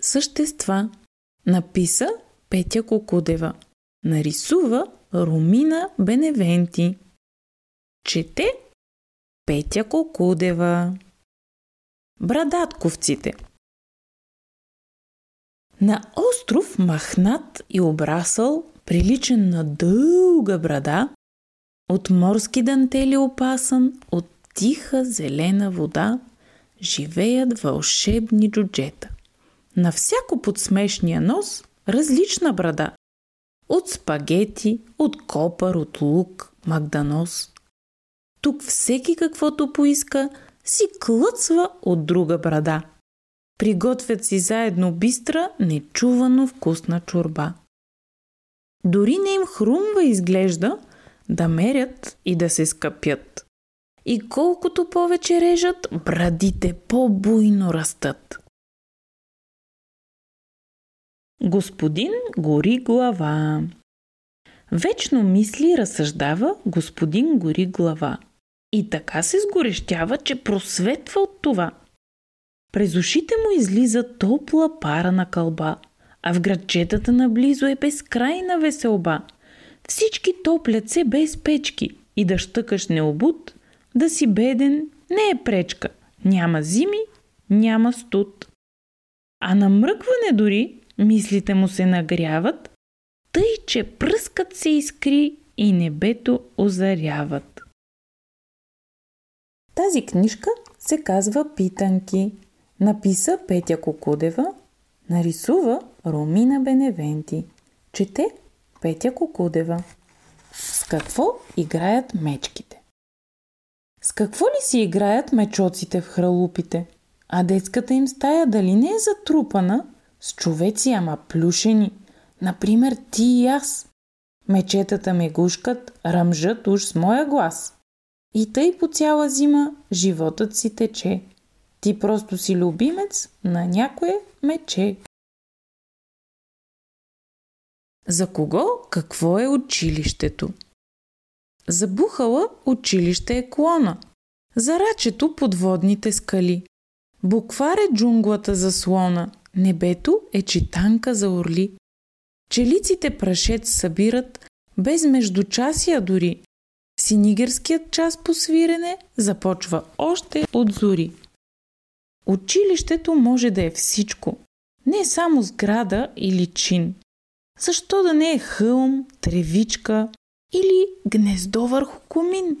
същества. Написа Петя Кокудева. Нарисува Румина Беневенти. Чете Петя Кокудева. Брадатковците На остров махнат и обрасъл, приличен на дълга брада, от морски дантели опасан, от тиха зелена вода, живеят вълшебни джуджета. На всяко подсмешния нос различна брада. От спагети, от копър, от лук, магданос. Тук всеки каквото поиска си клъцва от друга брада. Приготвят си заедно бистра, нечувано вкусна чорба. Дори не им хрумва изглежда да мерят и да се скъпят. И колкото повече режат, брадите по-буйно растат. Господин гори глава. Вечно мисли и разсъждава господин гори глава. И така се сгорещява, че просветва от това. През ушите му излиза топла пара на кълба, а в градчетата наблизо е безкрайна веселба. Всички топлят се без печки и да щъкаш необуд, да си беден не е пречка. Няма зими, няма студ. А на мръкване дори мислите му се нагряват, тъй, че пръскът се изкри и небето озаряват. Тази книжка се казва Питанки. Написа Петя Кокудева, нарисува Ромина Беневенти. Чете Петя Кокудева. С какво играят мечките? С какво ли си играят мечоците в хралупите? А детската им стая дали не е затрупана с човеци, ама плюшени? Например, ти и аз. Мечетата ме гушкат, ръмжат уж с моя глас. И тъй по цяла зима животът си тече. Ти просто си любимец на някое мече. За кого какво е училището? За бухала училище е клона. За рачето подводните скали. Буквар е джунглата за слона. Небето е читанка за орли. Челиците прашец събират без междучасия дори. Синигерският час по свирене започва още от зори. Училището може да е всичко. Не само сграда или чин. Защо да не е хълм, тревичка или гнездо върху комин?